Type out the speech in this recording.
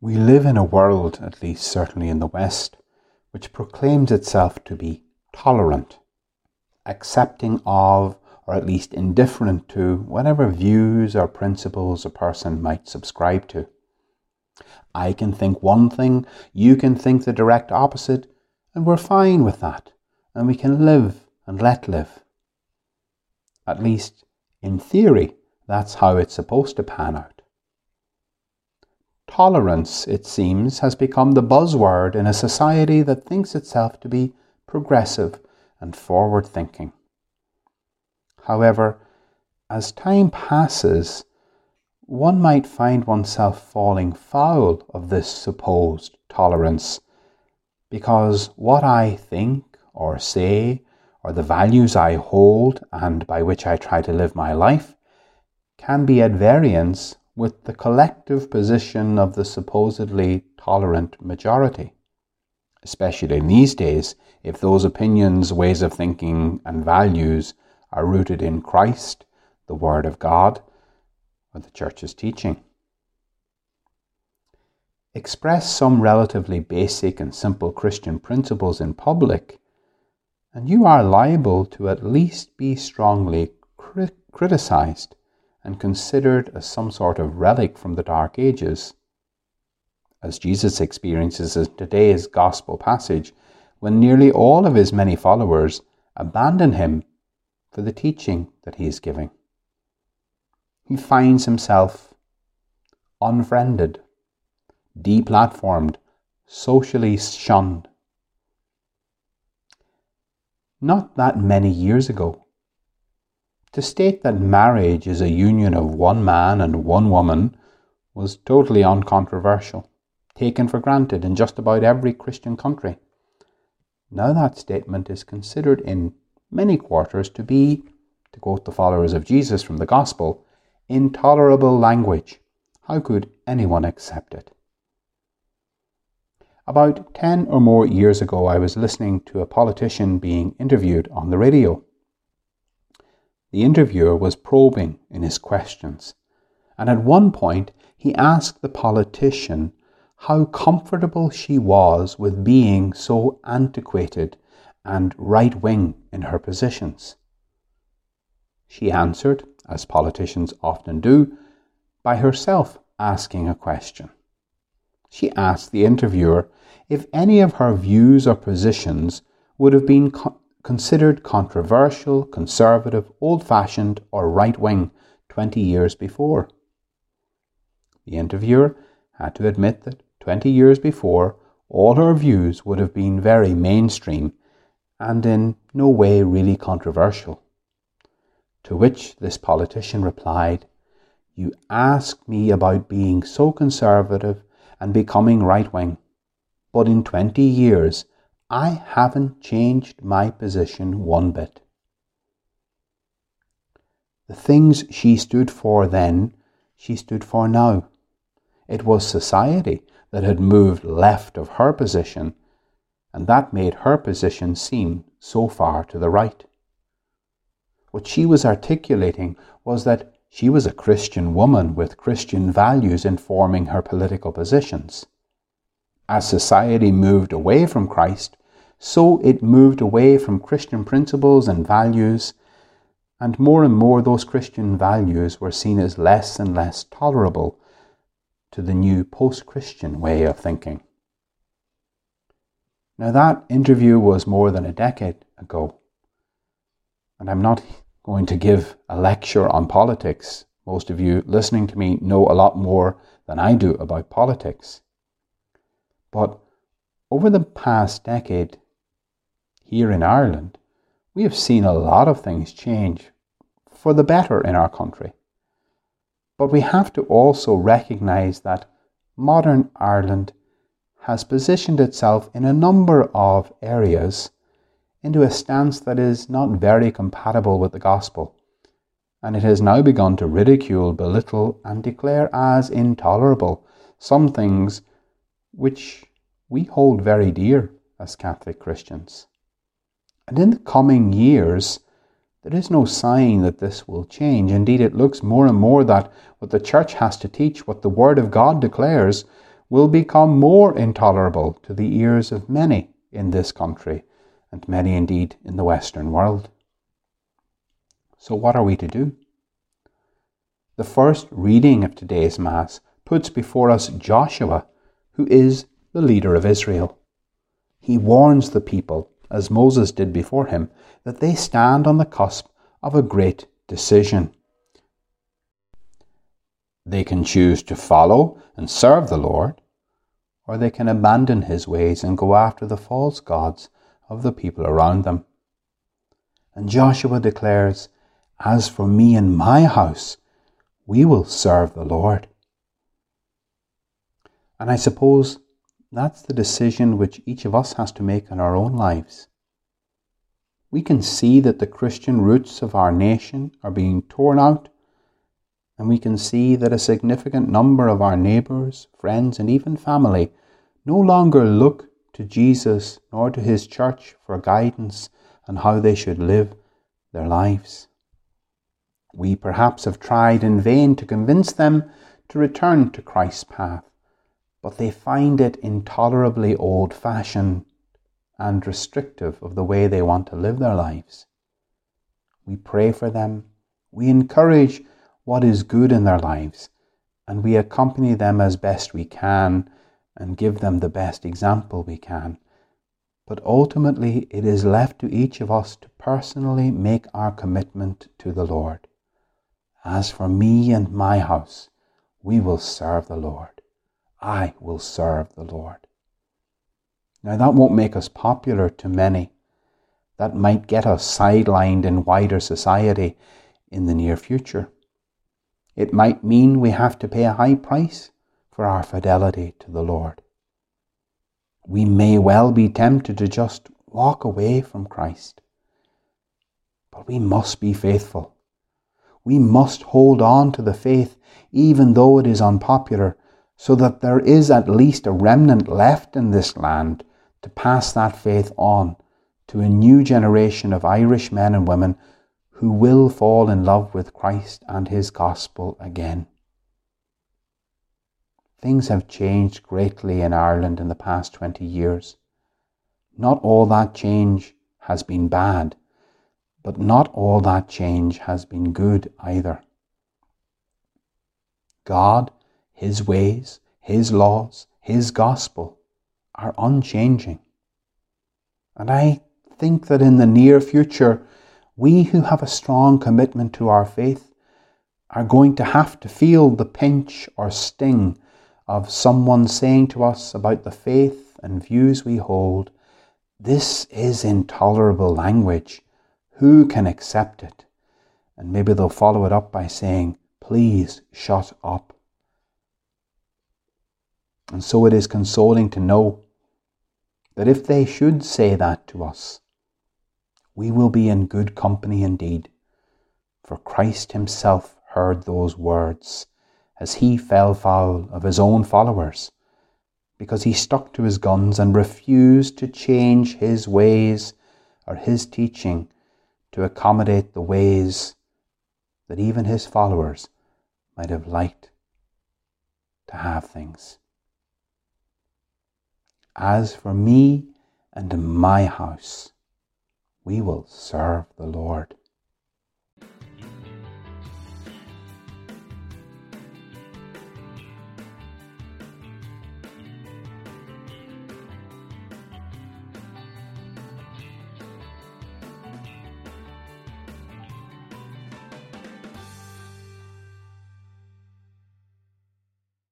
We live in a world, at least certainly in the West, which proclaims itself to be tolerant, accepting of, or at least indifferent to, whatever views or principles a person might subscribe to. I can think one thing, you can think the direct opposite, and we're fine with that, and we can live and let live. At least, in theory, that's how it's supposed to pan out. Tolerance, it seems, has become the buzzword in a society that thinks itself to be progressive and forward thinking. However, as time passes, one might find oneself falling foul of this supposed tolerance because what I think or say or the values I hold and by which I try to live my life can be at variance with the collective position of the supposedly tolerant majority. Especially in these days, if those opinions, ways of thinking, and values are rooted in Christ, the Word of God, or the Church's teaching. Express some relatively basic and simple Christian principles in public, and you are liable to at least be strongly cri- criticized and considered as some sort of relic from the Dark Ages. As Jesus experiences in today's Gospel passage, when nearly all of his many followers abandon him for the teaching that he is giving. He finds himself unfriended, deplatformed, socially shunned. Not that many years ago, to state that marriage is a union of one man and one woman was totally uncontroversial, taken for granted in just about every Christian country. Now that statement is considered in many quarters to be, to quote the followers of Jesus from the Gospel, intolerable language. How could anyone accept it? About 10 or more years ago, I was listening to a politician being interviewed on the radio. The interviewer was probing in his questions, and at one point he asked the politician how comfortable she was with being so antiquated and right wing in her positions. She answered, as politicians often do, by herself asking a question. She asked the interviewer if any of her views or positions would have been considered controversial, conservative, old fashioned, or right wing 20 years before. The interviewer had to admit that 20 years before, all her views would have been very mainstream and in no way really controversial. To which this politician replied, You ask me about being so conservative and becoming right wing, but in 20 years I haven't changed my position one bit. The things she stood for then, she stood for now. It was society that had moved left of her position, and that made her position seem so far to the right. What she was articulating was that she was a Christian woman with Christian values informing her political positions. As society moved away from Christ, so it moved away from Christian principles and values, and more and more those Christian values were seen as less and less tolerable to the new post Christian way of thinking. Now, that interview was more than a decade ago, and I'm not going to give a lecture on politics. Most of you listening to me know a lot more than I do about politics. But over the past decade, here in Ireland, we have seen a lot of things change for the better in our country. But we have to also recognise that modern Ireland has positioned itself in a number of areas into a stance that is not very compatible with the gospel, and it has now begun to ridicule, belittle, and declare as intolerable some things which we hold very dear as Catholic Christians. And in the coming years, there is no sign that this will change. Indeed, it looks more and more that what the church has to teach, what the Word of God declares, will become more intolerable to the ears of many in this country and many indeed in the Western world. So, what are we to do? The first reading of today's Mass puts before us Joshua, who is the leader of Israel. He warns the people, as Moses did before him, that they stand on the cusp of a great decision. They can choose to follow and serve the Lord, or they can abandon his ways and go after the false gods of the people around them. And Joshua declares, As for me and my house, we will serve the Lord. And I suppose that's the decision which each of us has to make in our own lives. We can see that the Christian roots of our nation are being torn out and we can see that a significant number of our neighbours, friends, and even family no longer look to Jesus nor to his church for guidance on how they should live their lives. We perhaps have tried in vain to convince them to return to Christ's path, but they find it intolerably old fashioned and restrictive of the way they want to live their lives. We pray for them, we encourage what is good in their lives, and we accompany them as best we can and give them the best example we can. But ultimately, it is left to each of us to personally make our commitment to the Lord. As for me and my house, we will serve the Lord. I will serve the Lord. Now, that won't make us popular to many. That might get us sidelined in wider society in the near future. It might mean we have to pay a high price for our fidelity to the Lord. We may well be tempted to just walk away from Christ. But we must be faithful. We must hold on to the faith even though it is unpopular, so that there is at least a remnant left in this land to pass that faith on to a new generation of Irish men and women who will fall in love with Christ and his gospel again. Things have changed greatly in Ireland in the past 20 years. Not all that change has been bad, but not all that change has been good either. God, His ways, His laws, His gospel are unchanging. And I think that in the near future, we who have a strong commitment to our faith are going to have to feel the pinch or sting of someone saying to us about the faith and views we hold, This is intolerable language. Who can accept it? And maybe they'll follow it up by saying, Please shut up. And so it is consoling to know that if they should say that to us, we will be in good company indeed. For Christ himself heard those words as he fell foul of his own followers, because he stuck to his guns and refused to change his ways or his teaching to accommodate the ways that even his followers might have liked to have things. As for me and my house, we will serve the Lord.